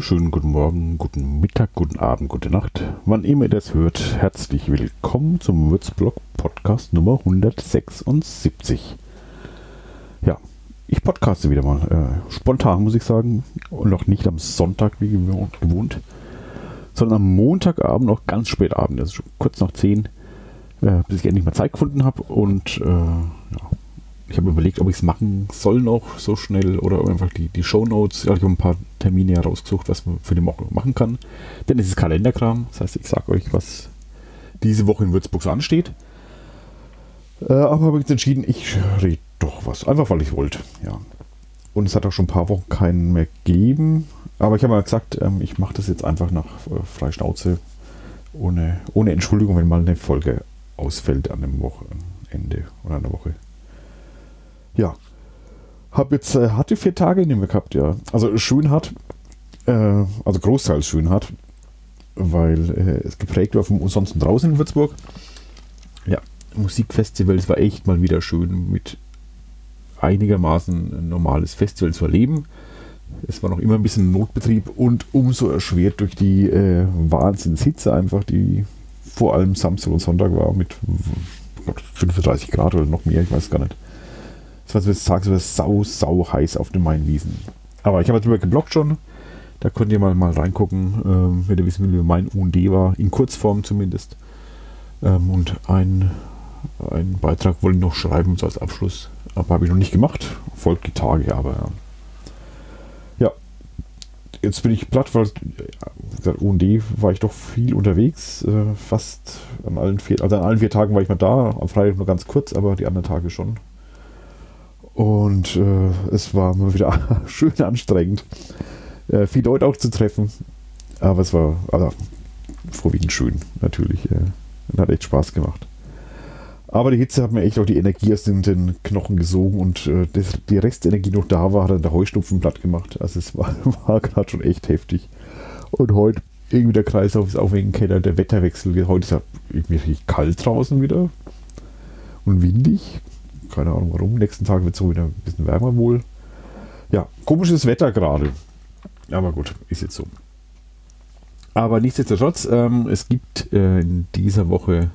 Wunderschönen guten Morgen, guten Mittag, guten Abend, gute Nacht. Wann immer ihr das hört, herzlich willkommen zum Würzblog Podcast Nummer 176. Ja, ich podcaste wieder mal. Äh, spontan muss ich sagen. Und noch nicht am Sonntag wie gewohnt, sondern am Montagabend, noch ganz spät Abend, also kurz nach 10, äh, bis ich endlich mal Zeit gefunden habe. Und äh, ja, ich habe überlegt, ob ich es machen soll noch so schnell oder einfach die, die Show Notes. Ich habe ein paar Termine herausgesucht, was man für die Woche machen kann. Denn es ist Kalenderkram. Das heißt, ich sage euch, was diese Woche in Würzburg so ansteht. Äh, aber habe jetzt entschieden, ich rede doch was. Einfach weil ich wollte. Ja. Und es hat auch schon ein paar Wochen keinen mehr gegeben. Aber ich habe mal gesagt, ähm, ich mache das jetzt einfach nach äh, Freischnauze. Ohne, ohne Entschuldigung, wenn mal eine Folge ausfällt an einem Wochenende oder einer Woche. Ja. Hab jetzt äh, harte vier Tage nicht mehr gehabt, ja. Also schön hart, äh, also großteils schön hart, weil äh, es geprägt war vom Ansonsten draußen in Würzburg. Ja, Musikfestival, es war echt mal wieder schön mit einigermaßen ein normales Festival zu erleben. Es war noch immer ein bisschen Notbetrieb und umso erschwert durch die äh, Wahnsinnshitze einfach, die vor allem Samstag und Sonntag war mit 35 Grad oder noch mehr, ich weiß gar nicht. Es war so tagsüber sau, sau heiß auf den Mainwiesen. Aber ich habe darüber geblockt schon. Da könnt ihr mal, mal reingucken, ähm, wenn ihr wissen, wie mein UND war, in Kurzform zumindest. Ähm, und ein, einen Beitrag wollte ich noch schreiben, so als Abschluss. Aber habe ich noch nicht gemacht. Folgt die Tage, aber ja. Jetzt bin ich platt, weil gesagt, UND war ich doch viel unterwegs. Äh, fast an allen vier, also an allen vier Tagen war ich mal da. Am Freitag nur ganz kurz, aber die anderen Tage schon. Und äh, es war mal wieder schön anstrengend, äh, viele Leute auch zu treffen. Aber es war also, vorwiegend schön, natürlich. Äh, und hat echt Spaß gemacht. Aber die Hitze hat mir echt auch die Energie aus den, Knochen gesogen und äh, das, die Restenergie noch da war, hat dann der Heuschnupfen platt gemacht. Also es war, war gerade schon echt heftig. Und heute irgendwie der Kreislauf ist auch wegen Keller, der Wetterwechsel. Heute ist ja irgendwie richtig kalt draußen wieder und windig. Keine Ahnung warum. Nächsten Tag wird es so wieder ein bisschen wärmer wohl. Ja, komisches Wetter gerade. Aber gut, ist jetzt so. Aber nichtsdestotrotz, ähm, es gibt äh, in dieser Woche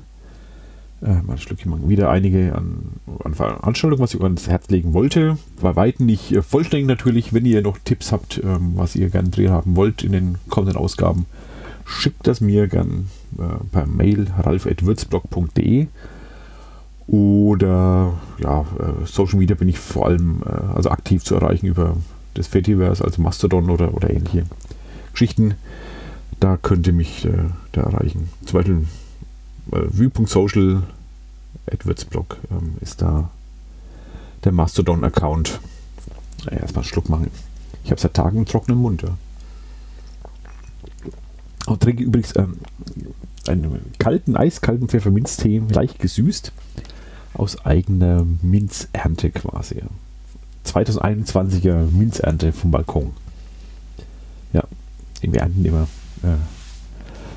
äh, mal ein wieder einige an, an, Veranstaltungen, was ich euch ans Herz legen wollte. Bei weitem nicht äh, vollständig natürlich. Wenn ihr noch Tipps habt, ähm, was ihr gerne drehen haben wollt in den kommenden Ausgaben, schickt das mir gern äh, per Mail ralf.würzblog.de oder ja, äh, Social Media bin ich vor allem äh, also aktiv zu erreichen über das Fediverse, also Mastodon oder, oder ähnliche Geschichten. Da könnt ihr mich äh, da erreichen. Zum Beispiel äh, vue.social AdWordsBlog ähm, ist da der Mastodon-Account. Ja, erstmal einen Schluck machen. Ich habe seit Tagen einen trockenen Mund. Ja. Und trinke übrigens ähm, einen kalten, eiskalten Pfefferminztee, leicht gesüßt aus eigener Minzernte quasi. 2021er Minzernte vom Balkon. Ja, wir ernten immer, äh,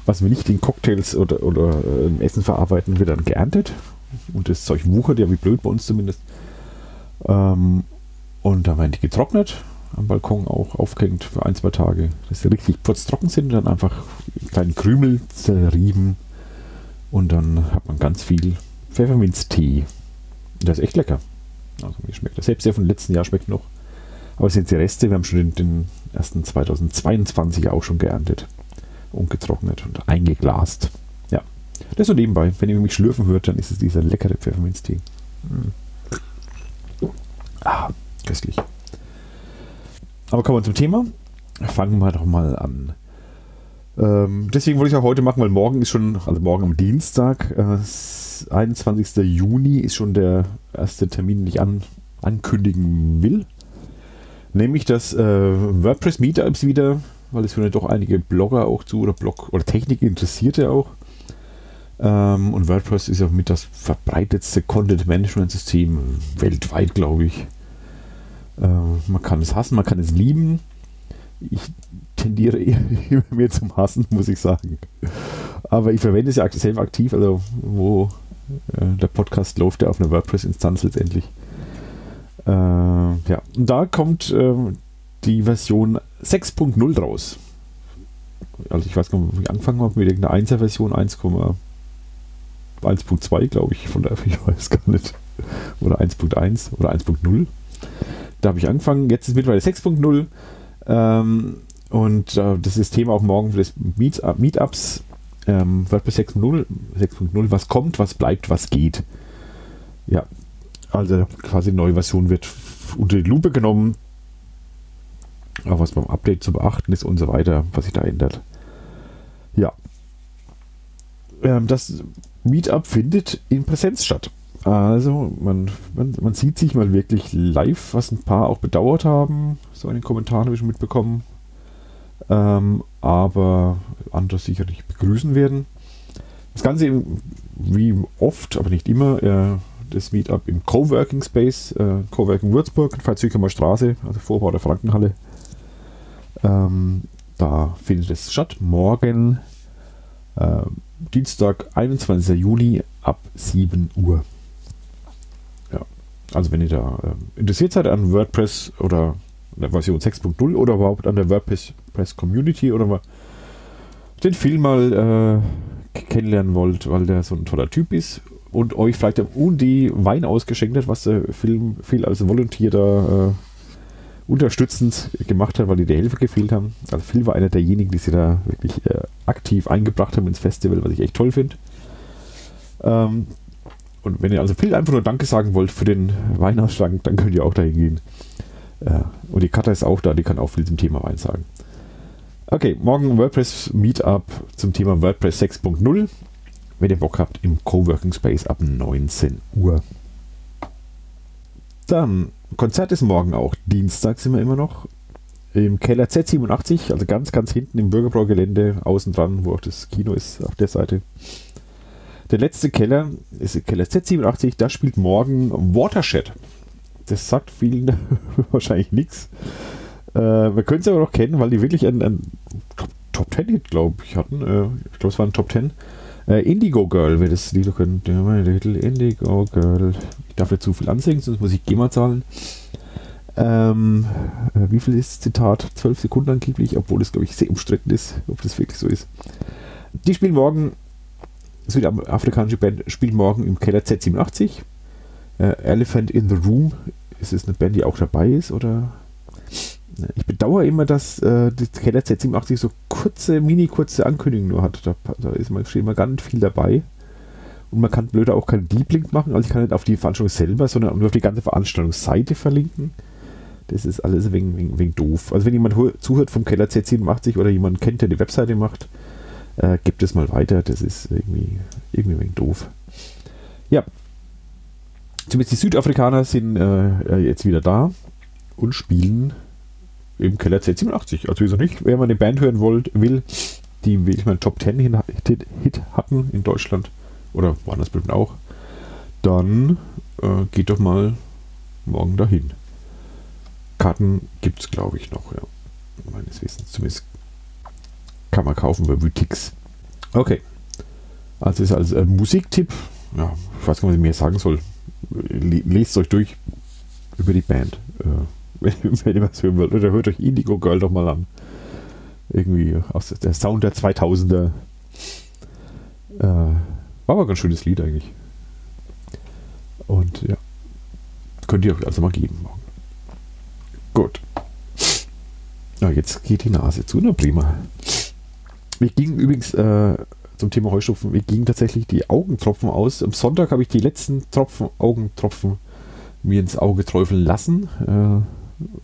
was wir nicht in Cocktails oder, oder äh, im Essen verarbeiten, wird dann geerntet. Und das Zeug wuchert ja wie blöd bei uns zumindest. Ähm, und da werden die getrocknet, am Balkon auch aufgehängt für ein, zwei Tage, dass sie richtig trocken sind, dann einfach kleinen Krümel zerrieben und dann hat man ganz viel Pfefferminztee. Das ist echt lecker. Also mir schmeckt das. Selbst der von letzten Jahr schmeckt noch. Aber es sind die Reste. Wir haben schon den, den ersten 2022 auch schon geerntet. Und getrocknet und eingeglast. Ja. Das so nebenbei. Wenn ihr mich schlürfen hört, dann ist es dieser leckere Pfefferminztee. Mm. Ah, köstlich. Aber kommen wir zum Thema. Fangen wir doch mal an. Ähm, deswegen wollte ich auch heute machen, weil morgen ist schon, also morgen am Dienstag, äh, 21. Juni ist schon der erste Termin, den ich an, ankündigen will. Nämlich das äh, WordPress Meetups wieder, weil es hören doch einige Blogger auch zu oder Blog oder Technik interessierte auch. Ähm, und WordPress ist ja mit das verbreitetste Content Management System weltweit, glaube ich. Äh, man kann es hassen, man kann es lieben. Ich tendiere eher mehr zum Hassen, muss ich sagen. Aber ich verwende es ja selber aktiv, also wo äh, der Podcast läuft ja auf einer WordPress-Instanz letztendlich. Äh, ja, und da kommt äh, die Version 6.0 draus. Also ich weiß gar nicht, wie ich angefangen habe mit irgendeiner 1er Version 1,1.2, glaube ich, von der ich weiß gar nicht. Oder 1.1 oder 1.0. Da habe ich angefangen, jetzt ist mittlerweile 6.0. Ähm, und äh, das ist Thema auch morgen für das Meet, Meetups. Ähm, WordPress 6.0, 6.0, was kommt, was bleibt, was geht. Ja, also quasi neue Version wird unter die Lupe genommen. Auch was beim Update zu beachten ist und so weiter, was sich da ändert. Ja. Ähm, das Meetup findet in Präsenz statt. Also man, man, man sieht sich mal wirklich live, was ein paar auch bedauert haben. So in den Kommentaren habe ich schon mitbekommen. Ähm, aber andere sicherlich begrüßen werden. Das Ganze wie oft, aber nicht immer, äh, das Meetup im Coworking Space, äh, Coworking Würzburg, Veitshöchheimer Straße, also Vorbau der Frankenhalle. Ähm, da findet es statt. Morgen, äh, Dienstag, 21. Juli ab 7 Uhr. Also wenn ihr da äh, interessiert seid an WordPress oder der Version 6.0 oder überhaupt an der WordPress Community oder mal den Film mal äh, kennenlernen wollt, weil der so ein toller Typ ist und euch vielleicht um die Wein ausgeschenkt hat, was der Film viel als Volunteer da äh, unterstützend gemacht hat, weil die die Helfer gefehlt haben. Also Phil war einer derjenigen, die sie da wirklich äh, aktiv eingebracht haben ins Festival, was ich echt toll finde. Ähm, und wenn ihr also Phil einfach nur Danke sagen wollt für den Weinausschank, dann könnt ihr auch dahin gehen. Äh, und die Katha ist auch da, die kann auch viel zum Thema Wein sagen. Okay, morgen WordPress Meetup zum Thema WordPress 6.0 wenn ihr Bock habt, im Coworking Space ab 19 Uhr. Dann, Konzert ist morgen auch. Dienstag sind wir immer noch. Im Keller Z87, also ganz, ganz hinten im Bürgerbräu-Gelände, außen dran, wo auch das Kino ist, auf der Seite. Der letzte Keller ist Keller Z87, da spielt morgen Watershed. Das sagt vielen wahrscheinlich nichts. Äh, wir können es aber noch kennen, weil die wirklich einen, einen Top 10 Hit, glaube ich, hatten. Äh, ich glaube, es war ein Top 10. Äh, Indigo Girl, wer das Lied. My little Indigo Girl. Ich darf nicht zu viel ansingen, sonst muss ich GEMA zahlen. Ähm, äh, wie viel ist Zitat? 12 Sekunden angeblich, obwohl es, glaube ich, sehr umstritten ist, ob das wirklich so ist. Die spielen morgen, südafrikanische Band spielt morgen im Keller Z87. Äh, Elephant in the Room. Ist es eine Band, die auch dabei ist, oder? Ich bedauere immer, dass äh, das Keller Z87 so kurze, mini kurze Ankündigungen nur hat. Da, da ist man, steht immer ganz viel dabei. Und man kann blöder auch keinen Deep Link machen. Also ich kann nicht auf die Veranstaltung selber, sondern nur auf die ganze Veranstaltungsseite verlinken. Das ist alles wegen, wegen, wegen doof. Also wenn jemand zuhört vom Keller Z87 oder jemand kennt, der die Webseite macht, äh, gibt es mal weiter. Das ist irgendwie, irgendwie wegen doof. Ja. Zumindest die Südafrikaner sind äh, jetzt wieder da und spielen im Keller Z87. Also wieso nicht? Wenn man eine Band hören wollt, will, die will ich mal Top 10 Hit, Hit hatten in Deutschland oder woanders bestimmt auch, dann äh, geht doch mal morgen dahin. Karten gibt es, glaube ich, noch, ja. Meines Wissens zumindest kann man kaufen bei Wütix. Okay. Also ist als äh, Musiktipp, ja, ich weiß gar nicht, was ich mehr sagen soll. Lest euch durch über die Band. Äh, wenn, ihr was hören wollt. Oder hört euch Indigo Girl doch mal an. Irgendwie aus der Sound der 2000er. Äh, war aber ein ganz schönes Lied eigentlich. Und ja. Könnt ihr euch also mal geben morgen. Gut. Ja, jetzt geht die Nase zu, na prima. Mir ging übrigens äh, zum Thema Heustropfen, mir gingen tatsächlich die Augentropfen aus. Am Sonntag habe ich die letzten Tropfen, Augentropfen mir ins Auge träufeln lassen. Äh,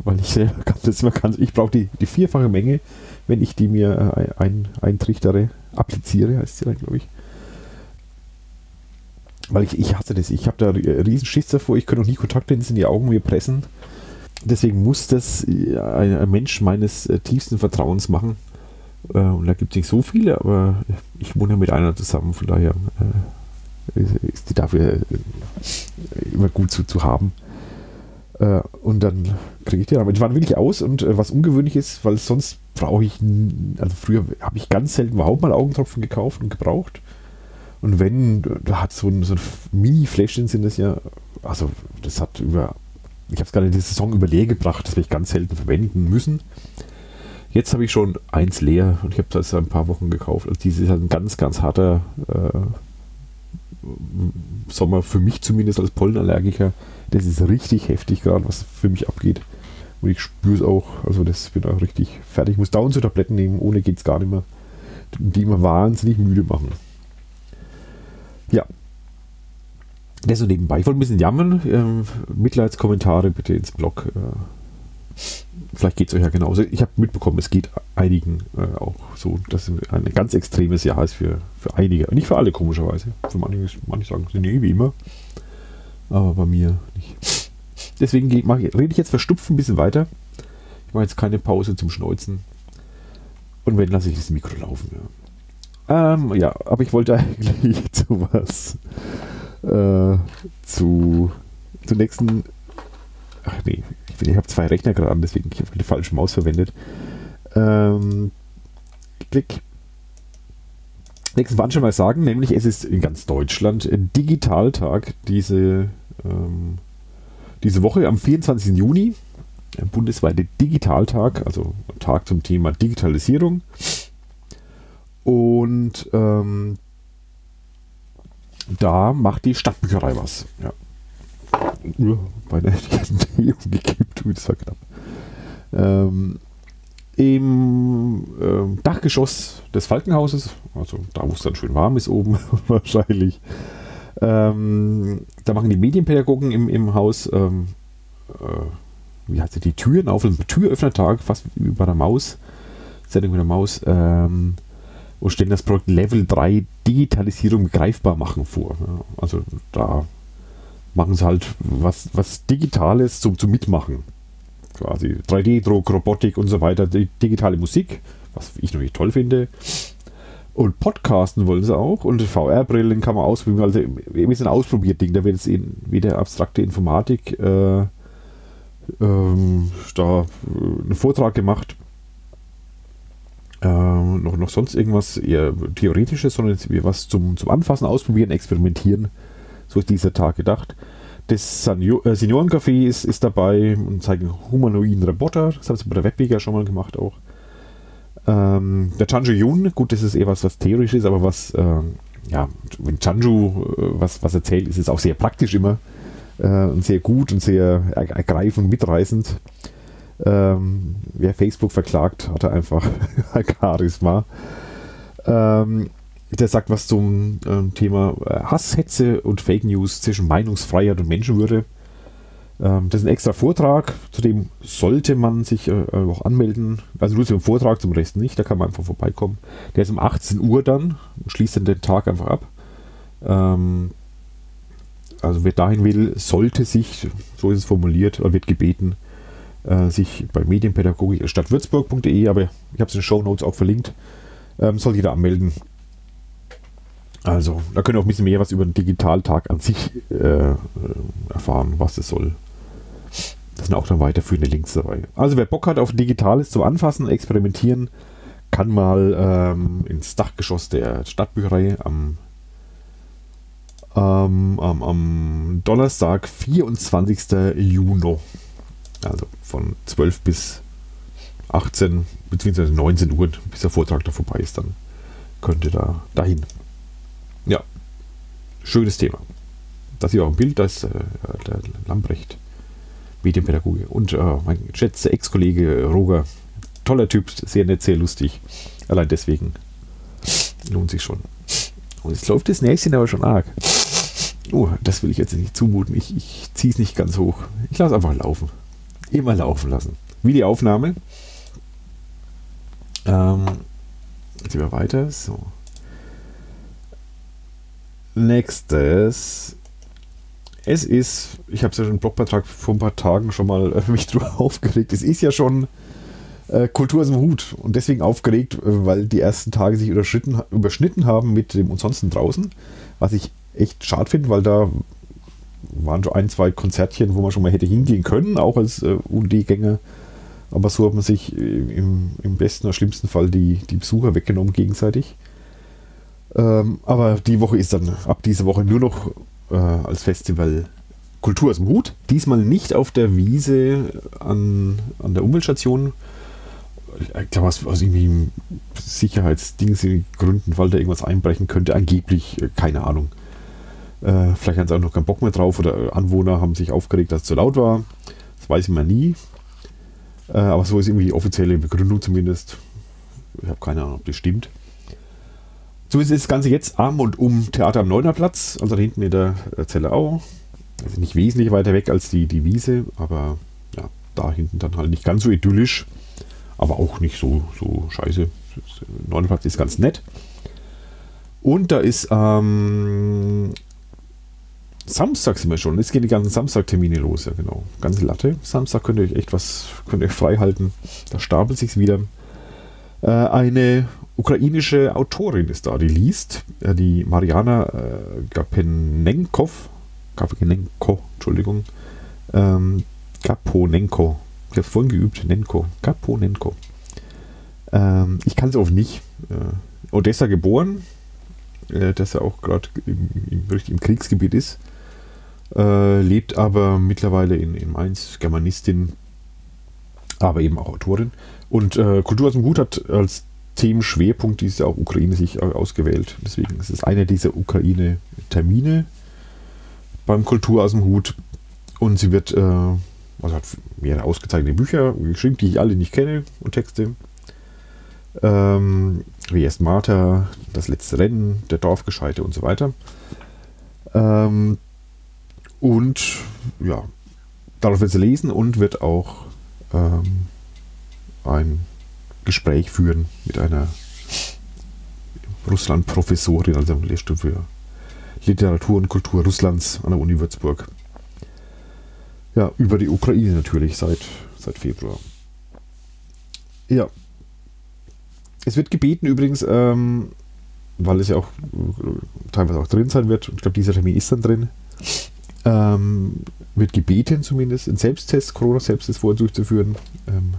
weil ich selber kann das immer ganz, ich brauche die, die vierfache Menge, wenn ich die mir äh, ein, eintrichtere, appliziere, heißt sie dann, glaube ich. Weil ich, ich hasse das. Ich habe da riesen Schiss davor. Ich kann noch nie Kontaktlinsen in die Augen mir pressen. Deswegen muss das äh, ein, ein Mensch meines äh, tiefsten Vertrauens machen. Äh, und da gibt es nicht so viele, aber ich wohne mit einer zusammen. Von daher äh, ist die dafür äh, immer gut zu, zu haben. Und dann kriege ich die. Aber die waren wirklich aus und was ungewöhnlich ist, weil sonst brauche ich, also früher habe ich ganz selten überhaupt mal Augentropfen gekauft und gebraucht. Und wenn, da hat so ein, so ein Mini-Fläschchen sind das ja, also das hat über, ich habe es gerade in die Saison überleer gebracht, das werde ich ganz selten verwenden müssen. Jetzt habe ich schon eins leer und ich habe das ein paar Wochen gekauft. Also dieses ist halt ein ganz, ganz harter äh, Sommer, für mich zumindest als Pollenallergiker. Das ist richtig heftig gerade, was für mich abgeht. Und ich spüre es auch, also das bin auch richtig fertig. Ich muss dauernd zu Tabletten nehmen, ohne geht es gar nicht mehr. Die immer wahnsinnig müde machen. Ja. Das so nebenbei. Ich wollte ein bisschen jammern. Ähm, Mitleidskommentare bitte ins Blog. Äh, vielleicht geht es euch ja genauso. Ich habe mitbekommen, es geht einigen äh, auch so, dass es ein ganz extremes Jahr ist für, für einige. Nicht für alle, komischerweise. Für manche, manche sagen, nee, wie immer. Aber bei mir nicht. Deswegen ich, rede ich jetzt verstupft ein bisschen weiter. Ich mache jetzt keine Pause zum Schneuzen. Und wenn, lasse ich das Mikro laufen. Ja, ähm, ja aber ich wollte eigentlich zu was. Äh, zu, zu nächsten. Ach nee, ich, ich habe zwei Rechner gerade an, deswegen ich habe die falsche Maus verwendet. Ähm, klick. Nächsten Wand schon mal sagen, nämlich es ist in ganz Deutschland Digitaltag diese ähm, diese Woche am 24. Juni, der bundesweite Digitaltag, also Tag zum Thema Digitalisierung. Und ähm, da macht die Stadtbücherei was. Ja. Bei der Tee umgekippt, das war knapp. Ähm, Im ähm, Dachgeschoss des Falkenhauses, also da wo es dann schön warm ist oben wahrscheinlich, ähm, da machen die Medienpädagogen im, im Haus, ähm, äh, wie heißt das, die Türen auf, einen Türöffnertag, fast wie bei der Maus, Sendung mit der Maus, ähm, und stellen das Projekt Level 3 Digitalisierung greifbar machen vor. Ja, also da machen sie halt was, was Digitales zum, zum Mitmachen. Quasi 3D-Druck, Robotik und so weiter, digitale Musik, was ich natürlich toll finde. Und Podcasten wollen sie auch. Und VR-Brillen kann man ausprobieren. Also, wir sind ein Ausprobiert-Ding. Da wird jetzt in, wieder abstrakte Informatik äh, ähm, da äh, einen Vortrag gemacht. Ähm, noch, noch sonst irgendwas eher Theoretisches, sondern was zum, zum Anfassen, Ausprobieren, Experimentieren. So ist dieser Tag gedacht. Das äh, Seniorencafé ist, ist dabei und zeigen humanoiden Roboter. Das haben sie bei der Webwega schon mal gemacht auch. Ähm, der Chanju Yun, gut, das ist eher was, was theoretisch ist, aber was, ähm, ja, wenn Chanju äh, was, was erzählt, ist es auch sehr praktisch immer äh, und sehr gut und sehr ergreifend, mitreißend. Ähm, wer Facebook verklagt, hat er einfach Charisma. Ähm, der sagt was zum ähm, Thema äh, Hass, Hetze und Fake News zwischen Meinungsfreiheit und Menschenwürde. Ähm, das ist ein extra Vortrag, zu dem sollte man sich äh, auch anmelden. Also nur zum Vortrag, zum Rest nicht, da kann man einfach vorbeikommen. Der ist um 18 Uhr dann und schließt dann den Tag einfach ab. Ähm, also wer dahin will, sollte sich, so ist es formuliert, oder wird gebeten, äh, sich bei Medienpädagogik stadtwürzburg.de, aber ich habe es in den Show Notes auch verlinkt, ähm, soll jeder anmelden. Also, da könnt ihr auch ein bisschen mehr was über den Digitaltag an sich äh, erfahren, was es soll. Da sind auch dann weiterführende Links dabei. Also wer Bock hat auf Digitales zum Anfassen, Experimentieren, kann mal ähm, ins Dachgeschoss der Stadtbücherei am, ähm, am, am Donnerstag, 24. Juni, also von 12 bis 18 bzw. 19 Uhr, bis der Vortrag da vorbei ist, dann könnt ihr da dahin. Schönes Thema. Das ist auch ein Bild, da ist äh, Lambrecht Medienpädagoge. Und äh, mein geschätzter Ex-Kollege Roger, toller Typ, sehr nett, sehr lustig. Allein deswegen lohnt sich schon. Und jetzt läuft das Näschen aber schon arg. Oh, das will ich jetzt nicht zumuten. Ich, ich ziehe es nicht ganz hoch. Ich lasse einfach laufen. Immer laufen lassen. Wie die Aufnahme. Ähm, jetzt wir weiter. So. Nächstes es ist, ich habe es ja schon im Blogbeitrag vor ein paar Tagen schon mal äh, mich drüber aufgeregt. Es ist ja schon äh, Kultur aus dem Hut und deswegen aufgeregt, äh, weil die ersten Tage sich überschnitten haben mit dem Ansonsten draußen, was ich echt schade finde, weil da waren schon ein, zwei Konzertchen, wo man schon mal hätte hingehen können, auch als äh, UD-Gänger. Aber so hat man sich im, im besten oder schlimmsten Fall die, die Besucher weggenommen gegenseitig. Ähm, aber die Woche ist dann ab dieser Woche nur noch äh, als Festival Kultur aus dem Hut. Diesmal nicht auf der Wiese an, an der Umweltstation, ich glaube, aus, aus irgendwie Sicherheitsdingsgründen, weil da irgendwas einbrechen könnte, angeblich, äh, keine Ahnung. Äh, vielleicht haben sie auch noch keinen Bock mehr drauf oder Anwohner haben sich aufgeregt, dass es zu laut war. Das weiß man nie. Äh, aber so ist irgendwie die offizielle Begründung zumindest. Ich habe keine Ahnung, ob das stimmt. Zumindest ist das Ganze jetzt am und um Theater am Neunerplatz, also da hinten in der Zellerau. Also nicht wesentlich weiter weg als die, die Wiese, aber ja, da hinten dann halt nicht ganz so idyllisch, aber auch nicht so, so scheiße. Neunerplatz ist ganz nett. Und da ist ähm, Samstag sind wir schon. Jetzt gehen die ganzen Samstag-Termine los, ja genau. Ganze Latte. Samstag könnt ihr euch echt was, könnt ihr euch frei halten. Da stapelt sich wieder. Äh, eine ukrainische Autorin ist da, die liest. Äh, die Mariana äh, Gapenenkov. Gapenenko, Entschuldigung. Ähm, Gaponenko. Ich habe vorhin geübt. Nenko. Gaponenko. Ähm, ich kann es auch nicht. Äh, Odessa geboren. Äh, dass er auch gerade im, im, im Kriegsgebiet ist. Äh, lebt aber mittlerweile in, in Mainz, Germanistin, aber eben auch Autorin. Und äh, Kultur aus dem Hut hat als Themenschwerpunkt dieses Jahr auch Ukraine sich äh, ausgewählt. Deswegen ist es einer dieser Ukraine-Termine beim Kultur aus dem Hut. Und sie wird, äh, also hat mehrere ausgezeichnete Bücher geschrieben, die ich alle nicht kenne und Texte. Ähm, wie erst Martha, das letzte Rennen, der Dorfgescheite und so weiter. Ähm, und ja, darauf wird sie lesen und wird auch ähm, ein Gespräch führen mit einer Russland-Professorin, also Lehrstuhl für Literatur und Kultur Russlands an der Uni Würzburg. Ja, über die Ukraine natürlich seit, seit Februar. Ja. Es wird gebeten übrigens, ähm, weil es ja auch äh, teilweise auch drin sein wird, ich glaube, dieser Termin ist dann drin, ähm, wird gebeten zumindest, einen Selbsttest, Corona-Selbsttest vorher durchzuführen. Ähm,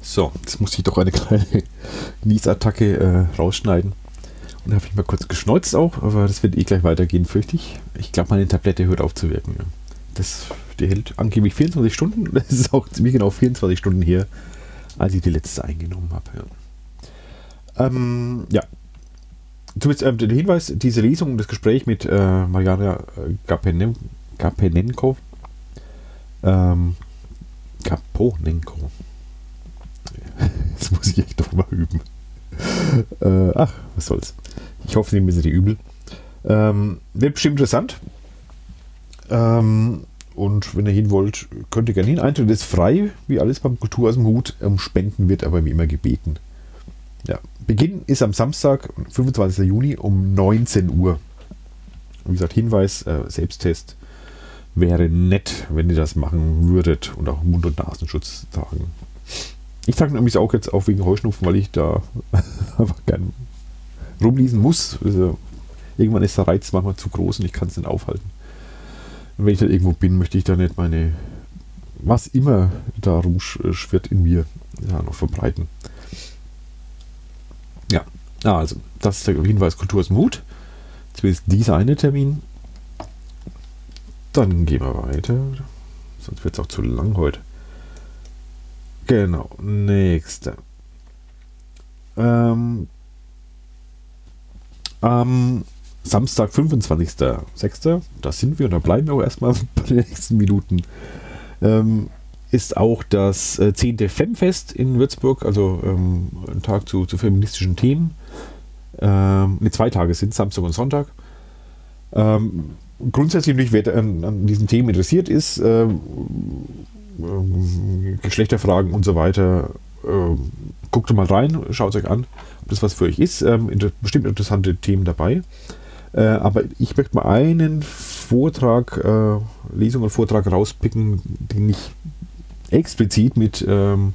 so, jetzt muss ich doch eine kleine Niesattacke äh, rausschneiden. Und da habe ich mal kurz geschneuzt auch, aber das wird eh gleich weitergehen, fürchte ich. Ich glaube, meine Tablette hört auf zu wirken. Ja. Das, die hält angeblich 24 Stunden. Das ist auch ziemlich genau 24 Stunden her, als ich die letzte eingenommen habe. Ja. Ähm, ja, zumindest ähm, der Hinweis, diese Lesung, das Gespräch mit äh, Mariana äh, Gapenenko, ähm, Kaponenko. Das muss ich echt doch mal üben. Äh, ach, was soll's. Ich hoffe, Sie nehmen Sie die übel. Ähm, wird bestimmt interessant. Ähm, und wenn ihr hin wollt, könnt ihr gerne hin. Eintritt ist frei, wie alles beim Kultur aus dem Hut. Um Spenden wird aber wie immer gebeten. Ja, Beginn ist am Samstag, 25. Juni um 19 Uhr. Wie gesagt, Hinweis, äh, Selbsttest wäre nett, wenn ihr das machen würdet und auch Mund- und Nasenschutz tragen. Ich trage nämlich auch jetzt auch wegen Heuschnupfen, weil ich da einfach gern rumlesen muss. Also, irgendwann ist der Reiz manchmal zu groß und ich kann es nicht aufhalten. Und wenn ich dann irgendwo bin, möchte ich da nicht meine, was immer da rumschwirrt in mir, ja, noch verbreiten. Ja, also, das ist der Hinweis Kultur ist Mut. Zumindest dieser eine Termin. Dann gehen wir weiter. Sonst wird es auch zu lang heute. Genau, nächster. Ähm, am Samstag, 25.06., da sind wir und da bleiben wir auch erstmal bei den nächsten Minuten. Ähm, ist auch das äh, 10. Femfest in Würzburg, also ähm, ein Tag zu, zu feministischen Themen. Ähm, ne, zwei Tage sind Samstag und Sonntag. Ähm, grundsätzlich wer an, an, diesen Themen interessiert ist, ähm, ähm, Geschlechterfragen und so weiter, ähm, guckt mal rein, schaut euch an, ob das was für euch ist. Ähm, inter bestimmt interessante Themen dabei. Äh, aber ich möchte mal einen Vortrag, äh, Lesung und Vortrag rauspicken, den nicht explizit mit, ähm,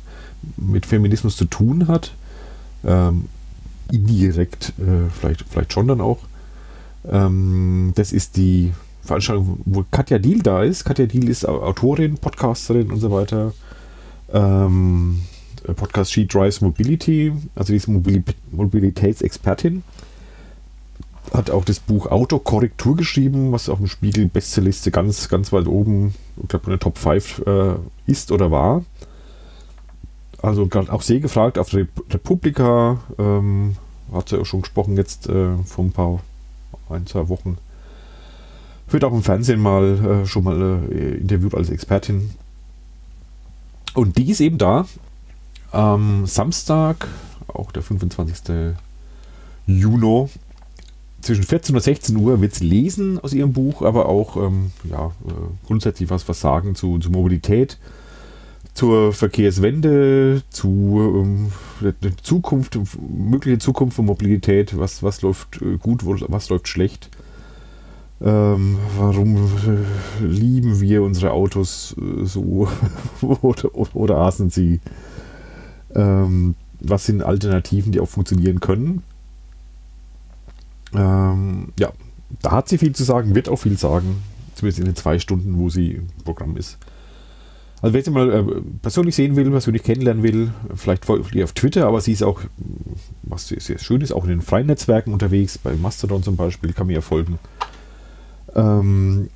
mit Feminismus zu tun hat. Ähm, indirekt äh, vielleicht, vielleicht schon dann auch. Ähm, das ist die Veranstaltung, wo Katja Diel da ist. Katja Diel ist Autorin, Podcasterin und so weiter. Ähm, Podcast She Drives Mobility, also die ist Mobil Mobilitätsexpertin. Hat auch das Buch Autokorrektur geschrieben, was auf dem Spiegel Bestseliste ganz, ganz weit oben, ich glaube in der Top 5 äh, ist oder war. also gerade auch sehr gefragt auf der Republika. Ähm, hat sie auch schon gesprochen jetzt äh, vor ein paar, ein, zwei Wochen. Wird auch im Fernsehen mal äh, schon mal äh, interviewt als Expertin. Und die ist eben da. Am Samstag, auch der 25. Juni, zwischen 14 und 16 Uhr wird sie lesen aus ihrem Buch, aber auch ähm, ja, äh, grundsätzlich was, was sagen zu, zu Mobilität, zur Verkehrswende, zu ähm, der Zukunft, mögliche Zukunft von Mobilität, was, was läuft äh, gut, was läuft schlecht. Ähm, warum äh, lieben wir unsere Autos so oder, oder hassen sie? Ähm, was sind Alternativen, die auch funktionieren können? Ähm, ja, da hat sie viel zu sagen, wird auch viel sagen, zumindest in den zwei Stunden, wo sie im Programm ist. Also wer sie mal äh, persönlich sehen will, persönlich kennenlernen will, vielleicht folgt ihr auf Twitter, aber sie ist auch, was sehr schön ist, auch in den freien Netzwerken unterwegs, bei Mastodon zum Beispiel, kann mir ja folgen. Ähm,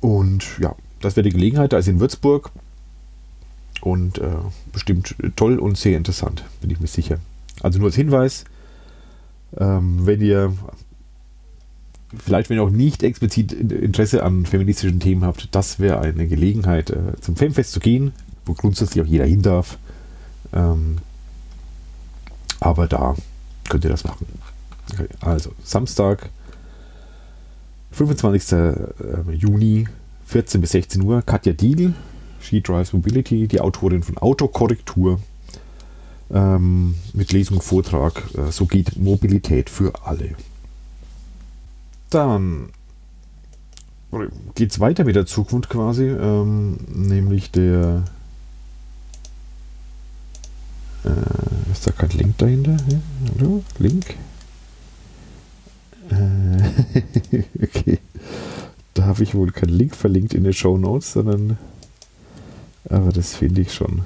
und ja, das wäre die Gelegenheit, da ist in Würzburg und äh, bestimmt toll und sehr interessant, bin ich mir sicher. Also nur als Hinweis, ähm, wenn ihr vielleicht, wenn ihr auch nicht explizit Interesse an feministischen Themen habt, das wäre eine Gelegenheit, äh, zum Filmfest zu gehen, wo grundsätzlich auch jeder hin darf. Ähm, aber da könnt ihr das machen. Okay, also Samstag, 25. Äh, Juni, 14 bis 16 Uhr, Katja Diegel, She Drives Mobility, die Autorin von Autokorrektur, ähm, mit Lesung, Vortrag, äh, so geht Mobilität für alle. Dann geht es weiter mit der Zukunft quasi, ähm, nämlich der. Äh, ist da kein Link dahinter? Ja, hallo? Link? Äh, okay. Da habe ich wohl keinen Link verlinkt in den Show Notes, sondern. Aber das finde ich schon.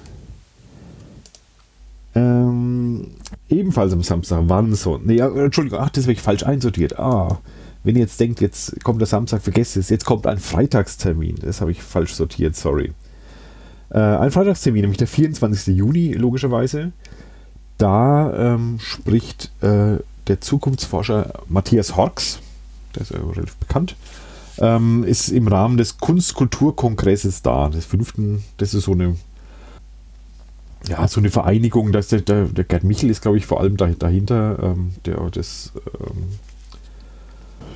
Ebenfalls am Samstag wann so. Nee, Entschuldigung, ach, das habe ich falsch einsortiert. Ah, wenn ihr jetzt denkt, jetzt kommt der Samstag, vergesst es, jetzt kommt ein Freitagstermin. Das habe ich falsch sortiert, sorry. Äh, ein Freitagstermin, nämlich der 24. Juni, logischerweise. Da ähm, spricht äh, der Zukunftsforscher Matthias Horks, der ist ja relativ bekannt, ähm, ist im Rahmen des Kunstkulturkongresses da, des fünften. Das ist so eine ja, so eine Vereinigung, dass der, der, der Gerd Michel ist, glaube ich, vor allem dahinter, ähm, der das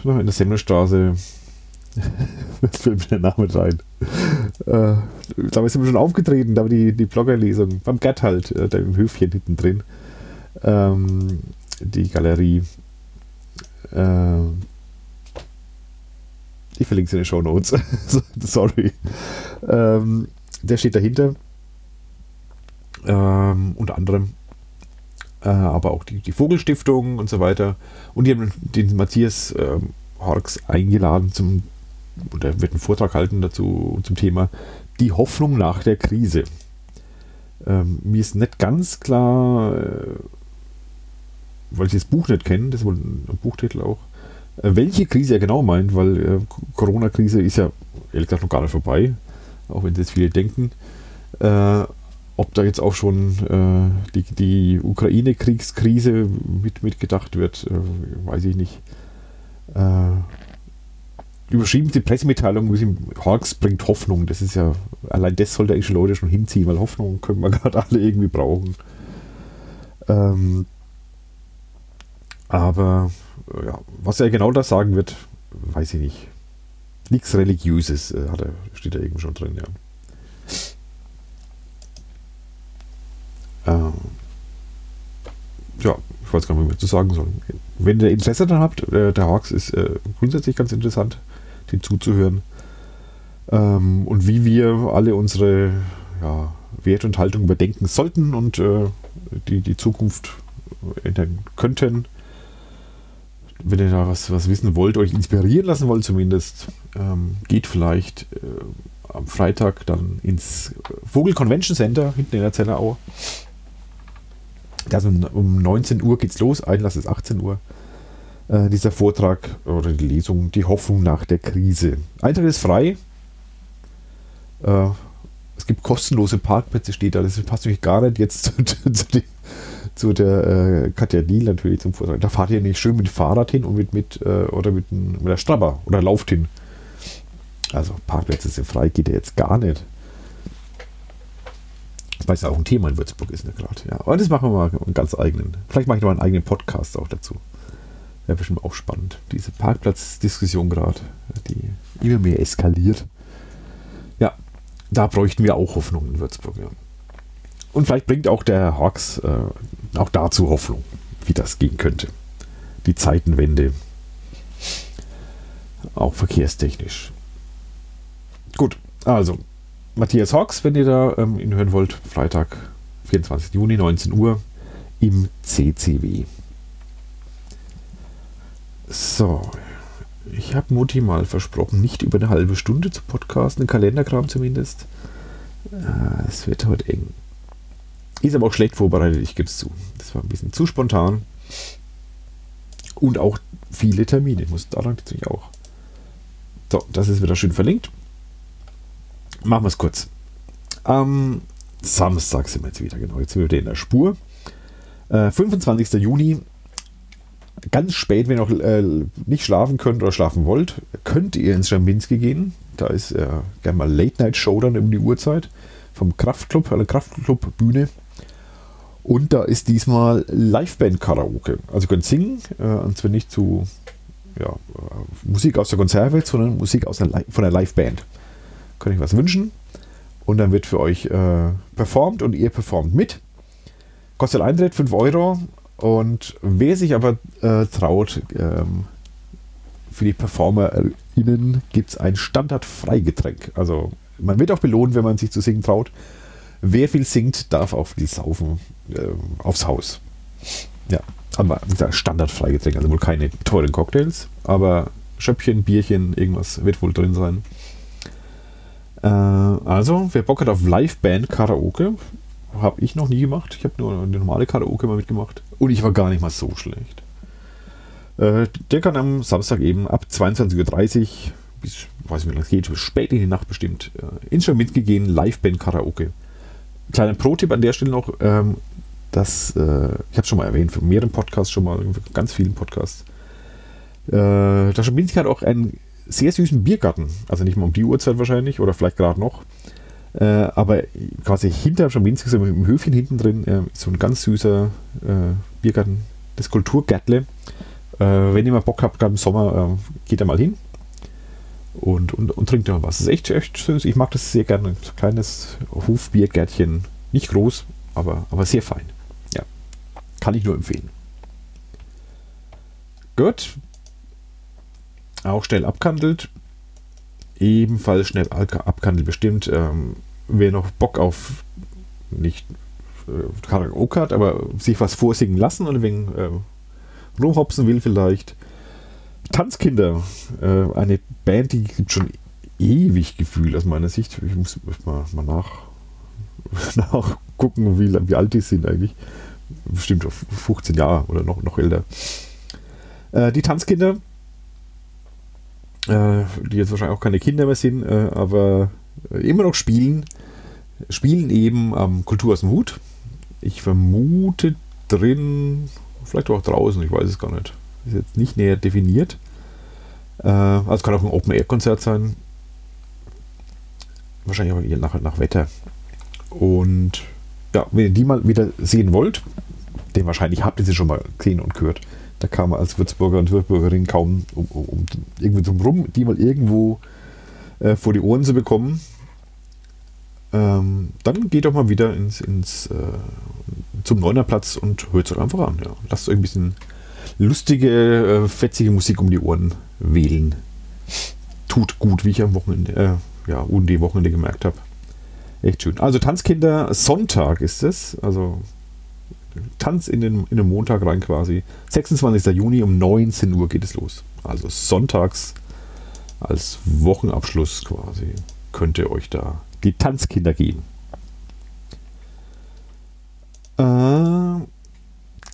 ähm, in der Semmelstraße. Jetzt fällt mir der Name rein. Äh, damals sind wir schon aufgetreten, da war die, die Bloggerlesung. Beim Gerd halt, äh, da im Höfchen hinten drin. Ähm, die Galerie. Äh, ich verlinke es in den Show Notes. Sorry. Ähm, der steht dahinter. Ähm, unter anderem äh, aber auch die, die Vogelstiftung und so weiter. Und die haben den Matthias äh, Horks eingeladen zum, oder wird einen Vortrag halten dazu zum Thema die Hoffnung nach der Krise. Ähm, mir ist nicht ganz klar, äh, weil ich das Buch nicht kenne, das ist wohl ein Buchtitel auch, äh, welche Krise er genau meint, weil äh, Corona-Krise ist ja ehrlich gesagt noch gar nicht vorbei, auch wenn das viele denken. Äh, ob da jetzt auch schon äh, die, die Ukraine-Kriegskrise mit, mitgedacht wird, äh, weiß ich nicht. Äh, überschrieben die Pressemitteilung, Hawks bringt Hoffnung. Das ist ja, allein das sollte eigentlich Leute schon hinziehen, weil Hoffnung können wir gerade alle irgendwie brauchen. Ähm, aber ja, was er genau das sagen wird, weiß ich nicht. Nichts Religiöses äh, hat er, steht da eben schon drin, ja. Ähm, ja, ich weiß gar nicht, was ich zu sagen soll. Wenn ihr Interesse daran habt, äh, der Hawks ist äh, grundsätzlich ganz interessant, den zuzuhören. Ähm, und wie wir alle unsere ja, Werte und Haltung überdenken sollten und äh, die, die Zukunft ändern könnten. Wenn ihr da was, was wissen wollt, euch inspirieren lassen wollt zumindest, ähm, geht vielleicht äh, am Freitag dann ins Vogel Convention Center hinten in der Zellerau. Also um 19 Uhr geht's los, Einlass ist 18 Uhr. Äh, dieser Vortrag oder die Lesung, die Hoffnung nach der Krise. Eintritt ist frei. Äh, es gibt kostenlose Parkplätze, steht da. Das passt natürlich gar nicht jetzt zu, zu, zu der äh, Katja Diel natürlich zum Vortrag. Da fahrt ihr nicht schön mit dem Fahrrad hin und mit, mit äh, oder mit, mit der Strabber oder lauft hin. Also Parkplätze sind frei, geht ja jetzt gar nicht. Weil es auch ein Thema in Würzburg ist, ne, gerade. Ja. Aber das machen wir mal einen ganz eigenen. Vielleicht mache ich noch einen eigenen Podcast auch dazu. Wäre bestimmt auch spannend. Diese Parkplatzdiskussion gerade, die immer mehr eskaliert. Ja, da bräuchten wir auch Hoffnung in Würzburg. Ja. Und vielleicht bringt auch der Herr Hawks äh, auch dazu Hoffnung, wie das gehen könnte. Die Zeitenwende. Auch verkehrstechnisch. Gut, also Matthias Hawks, wenn ihr da ähm, ihn hören wollt, Freitag, 24. Juni, 19 Uhr im CCW. So, ich habe Mutti mal versprochen, nicht über eine halbe Stunde zu podcasten, ein Kalenderkram zumindest. Äh, es wird heute eng. Ist aber auch schlecht vorbereitet, ich gebe es zu. Das war ein bisschen zu spontan. Und auch viele Termine, muss daran natürlich auch. So, das ist wieder schön verlinkt. Machen wir es kurz. Am Samstag sind wir jetzt wieder, genau. Jetzt sind wir wieder in der Spur. Äh, 25. Juni, ganz spät, wenn ihr noch äh, nicht schlafen könnt oder schlafen wollt, könnt ihr ins Schambinski gehen. Da ist äh, gerne mal Late Night Show dann um die Uhrzeit vom Kraftclub, eine Kraftclub Bühne. Und da ist diesmal Liveband Karaoke. Also ihr könnt singen, äh, und zwar nicht zu ja, äh, Musik aus der Konserve, sondern Musik aus der, von der Liveband könnt euch was wünschen und dann wird für euch äh, performt und ihr performt mit. Kostet Eintritt 5 Euro und wer sich aber äh, traut, ähm, für die PerformerInnen gibt es ein Standard-Freigetränk. Also man wird auch belohnt, wenn man sich zu singen traut. Wer viel singt, darf auch viel saufen äh, aufs Haus. Ja, aber Standard-Freigetränk, also wohl keine teuren Cocktails, aber Schöppchen, Bierchen, irgendwas wird wohl drin sein. Äh, also, wer Bock hat auf Liveband-Karaoke, habe ich noch nie gemacht. Ich habe nur eine normale Karaoke mal mitgemacht. Und ich war gar nicht mal so schlecht. Äh, der kann am Samstag eben ab 22.30 Uhr bis, weiß nicht wie lange es geht, spät in die Nacht bestimmt, äh, ins Schaminski gehen, Liveband-Karaoke. Kleiner Pro-Tipp an der Stelle noch, ähm, dass, äh, ich habe schon mal erwähnt, für mehreren Podcasts schon mal, ganz vielen Podcasts. Äh, Schaminski hat auch einen sehr süßen Biergarten. Also nicht mal um die Uhrzeit wahrscheinlich oder vielleicht gerade noch. Äh, aber quasi hinter Schambinski, so im Höfchen hinten drin, äh, ist so ein ganz süßer äh, Biergarten, das Kulturgärtle. Äh, wenn ihr mal Bock habt, gerade im Sommer, äh, geht da mal hin und, und, und trinkt da mal was. Das ist echt, echt süß. Ich mag das sehr gerne. Ein kleines Hofbiergärtchen. Nicht groß, aber, aber sehr fein. Ja. Kann ich nur empfehlen. Gut, auch schnell abkandelt. Ebenfalls schnell abkandelt bestimmt. Ähm, wer noch Bock auf nicht äh, Karaoke hat, aber sich was vorsingen lassen und wegen äh, rumhopsen will vielleicht. Tanzkinder, äh, eine Band, die gibt schon ewig Gefühl aus meiner Sicht. Ich muss mal, mal nach, nachgucken, wie, wie alt die sind eigentlich. Bestimmt 15 Jahre oder noch, noch älter. Äh, die Tanzkinder äh, die jetzt wahrscheinlich auch keine Kinder mehr sind, äh, aber immer noch spielen, spielen eben am Kultur aus dem Hut. Ich vermute drin, vielleicht auch draußen, ich weiß es gar nicht. Ist jetzt nicht näher definiert. Äh, also kann auch ein Open-Air-Konzert sein. Wahrscheinlich auch eher nach, nach Wetter. Und ja, wenn ihr die mal wieder sehen wollt, den wahrscheinlich habt ihr sie schon mal gesehen und gehört, da kam man als Würzburger und Würzburgerin kaum um, um, um irgendwie drum rum, die mal irgendwo äh, vor die Ohren zu bekommen. Ähm, dann geht doch mal wieder ins, ins äh, zum Neunerplatz und hört es euch einfach an. Ja. Lasst euch ein bisschen lustige, äh, fetzige Musik um die Ohren wählen. Tut gut, wie ich am Wochenende, äh, ja, UND-Wochenende gemerkt habe. Echt schön. Also Tanzkinder, Sonntag ist es. Also Tanz in den, in den Montag rein quasi. 26. Juni um 19 Uhr geht es los. Also sonntags als Wochenabschluss quasi könnt ihr euch da die Tanzkinder geben. Äh,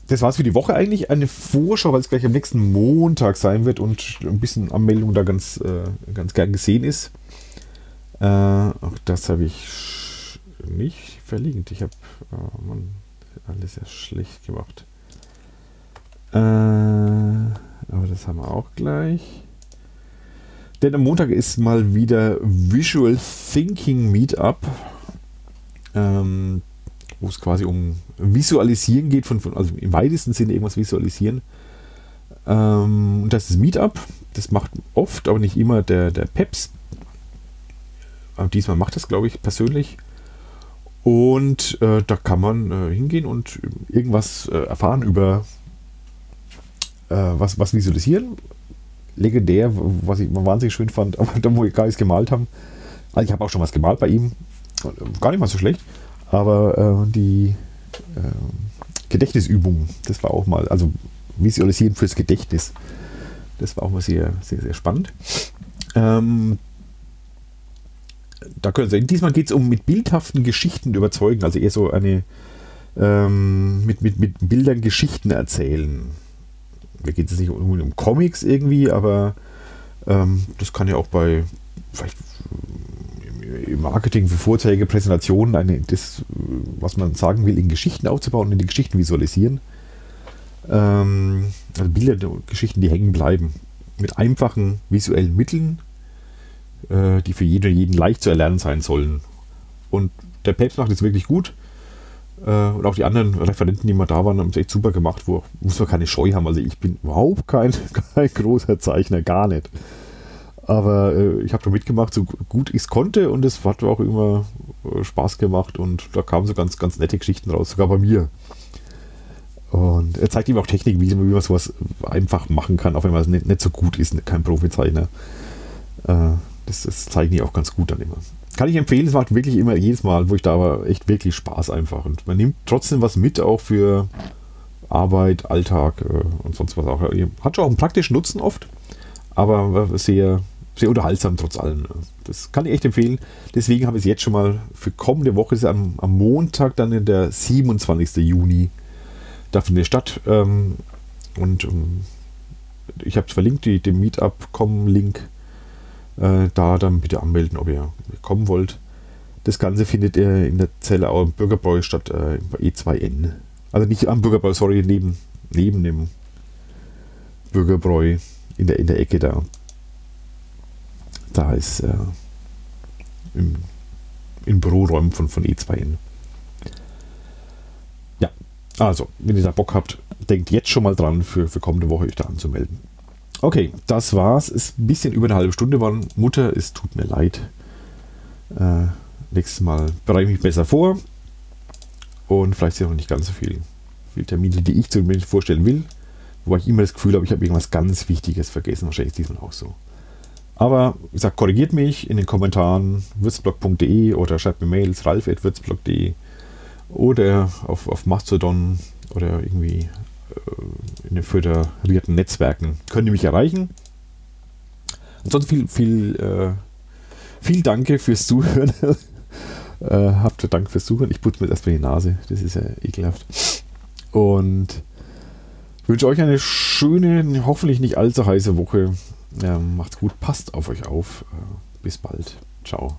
das war es für die Woche eigentlich. Eine Vorschau, weil es gleich am nächsten Montag sein wird und ein bisschen Anmeldung da ganz, äh, ganz gern gesehen ist. Äh, auch das habe ich nicht verlinkt. Ich habe äh, alles sehr schlecht gemacht. Äh, aber das haben wir auch gleich. Denn am Montag ist mal wieder Visual Thinking Meetup, ähm, wo es quasi um Visualisieren geht, von, von, also im weitesten Sinne irgendwas visualisieren. Ähm, und das ist Meetup. Das macht oft, aber nicht immer der, der Peps. Aber diesmal macht das, glaube ich, persönlich. Und äh, da kann man äh, hingehen und irgendwas äh, erfahren über äh, was, was visualisieren. Legendär, was ich wahnsinnig schön fand, aber da, wo wir gar nichts gemalt haben. Also ich habe auch schon was gemalt bei ihm. Gar nicht mal so schlecht. Aber äh, die äh, Gedächtnisübung, das war auch mal, also Visualisieren fürs Gedächtnis. Das war auch mal sehr, sehr, sehr spannend. Ähm, da können Sie, diesmal geht es um mit bildhaften Geschichten überzeugen, also eher so eine ähm, mit, mit, mit Bildern Geschichten erzählen. Da geht es nicht um, um, Comics irgendwie, aber ähm, das kann ja auch bei vielleicht im Marketing für Vorträge, Präsentationen, eine, das, was man sagen will, in Geschichten aufzubauen und in die Geschichten visualisieren. Ähm, also Bilder, Geschichten, die hängen bleiben. Mit einfachen visuellen Mitteln, äh, die für jeden, jeden leicht zu erlernen sein sollen. Und der Papst macht es wirklich gut. Äh, und auch die anderen Referenten, die mal da waren, haben es echt super gemacht, wo muss man keine Scheu haben. Also ich bin überhaupt kein, kein großer Zeichner, gar nicht. Aber äh, ich habe da mitgemacht, so gut ich es konnte und es hat auch immer äh, Spaß gemacht und da kamen so ganz, ganz nette Geschichten raus, sogar bei mir. Und er zeigt ihm auch Technik, wie, wie man sowas einfach machen kann, auch wenn man nicht, nicht so gut ist, kein Profizeichner. Äh, das, das zeigen die auch ganz gut dann immer. Kann ich empfehlen, es macht wirklich immer jedes Mal, wo ich da war, echt wirklich Spaß einfach. Und man nimmt trotzdem was mit, auch für Arbeit, Alltag äh, und sonst was auch. Hat schon auch einen praktischen Nutzen oft, aber sehr, sehr unterhaltsam trotz allem. Das kann ich echt empfehlen. Deswegen habe ich es jetzt schon mal für kommende Woche, ist am, am Montag, dann der 27. Juni, da findet statt. Ähm, und ähm, ich habe es verlinkt, die, den Meetup.com-Link. Äh, da dann bitte anmelden, ob ihr kommen wollt. Das Ganze findet ihr in der Zelle auch im Bürgerbräu statt äh, E2N. Also nicht am Bürgerbräu, sorry, neben, neben dem Bürgerbräu in der, in der Ecke da. Da ist äh, im, in Büroräumen von, von E2N. Ja, also, wenn ihr da Bock habt, denkt jetzt schon mal dran, für, für kommende Woche euch da anzumelden. Okay, das war's. Ist ein bisschen über eine halbe Stunde geworden. Mutter, es tut mir leid. Äh, nächstes Mal bereite ich mich besser vor. Und vielleicht sind noch nicht ganz so viele, viele Termine, die ich zumindest vorstellen will. Wobei ich immer das Gefühl habe, ich habe irgendwas ganz Wichtiges vergessen. Wahrscheinlich ist diesmal auch so. Aber wie gesagt, korrigiert mich in den Kommentaren würzblog.de oder schreibt mir Mails ralf.würzblog.de oder auf, auf Mastodon oder irgendwie in den föderierten Netzwerken könnt ihr mich erreichen. Ansonsten viel, viel, äh, viel Danke fürs Zuhören. äh, habt Dank fürs Zuhören. Ich putze mir erstmal die Nase. Das ist ja ekelhaft. Und wünsche euch eine schöne, hoffentlich nicht allzu heiße Woche. Ja, macht's gut, passt auf euch auf. Äh, bis bald. Ciao.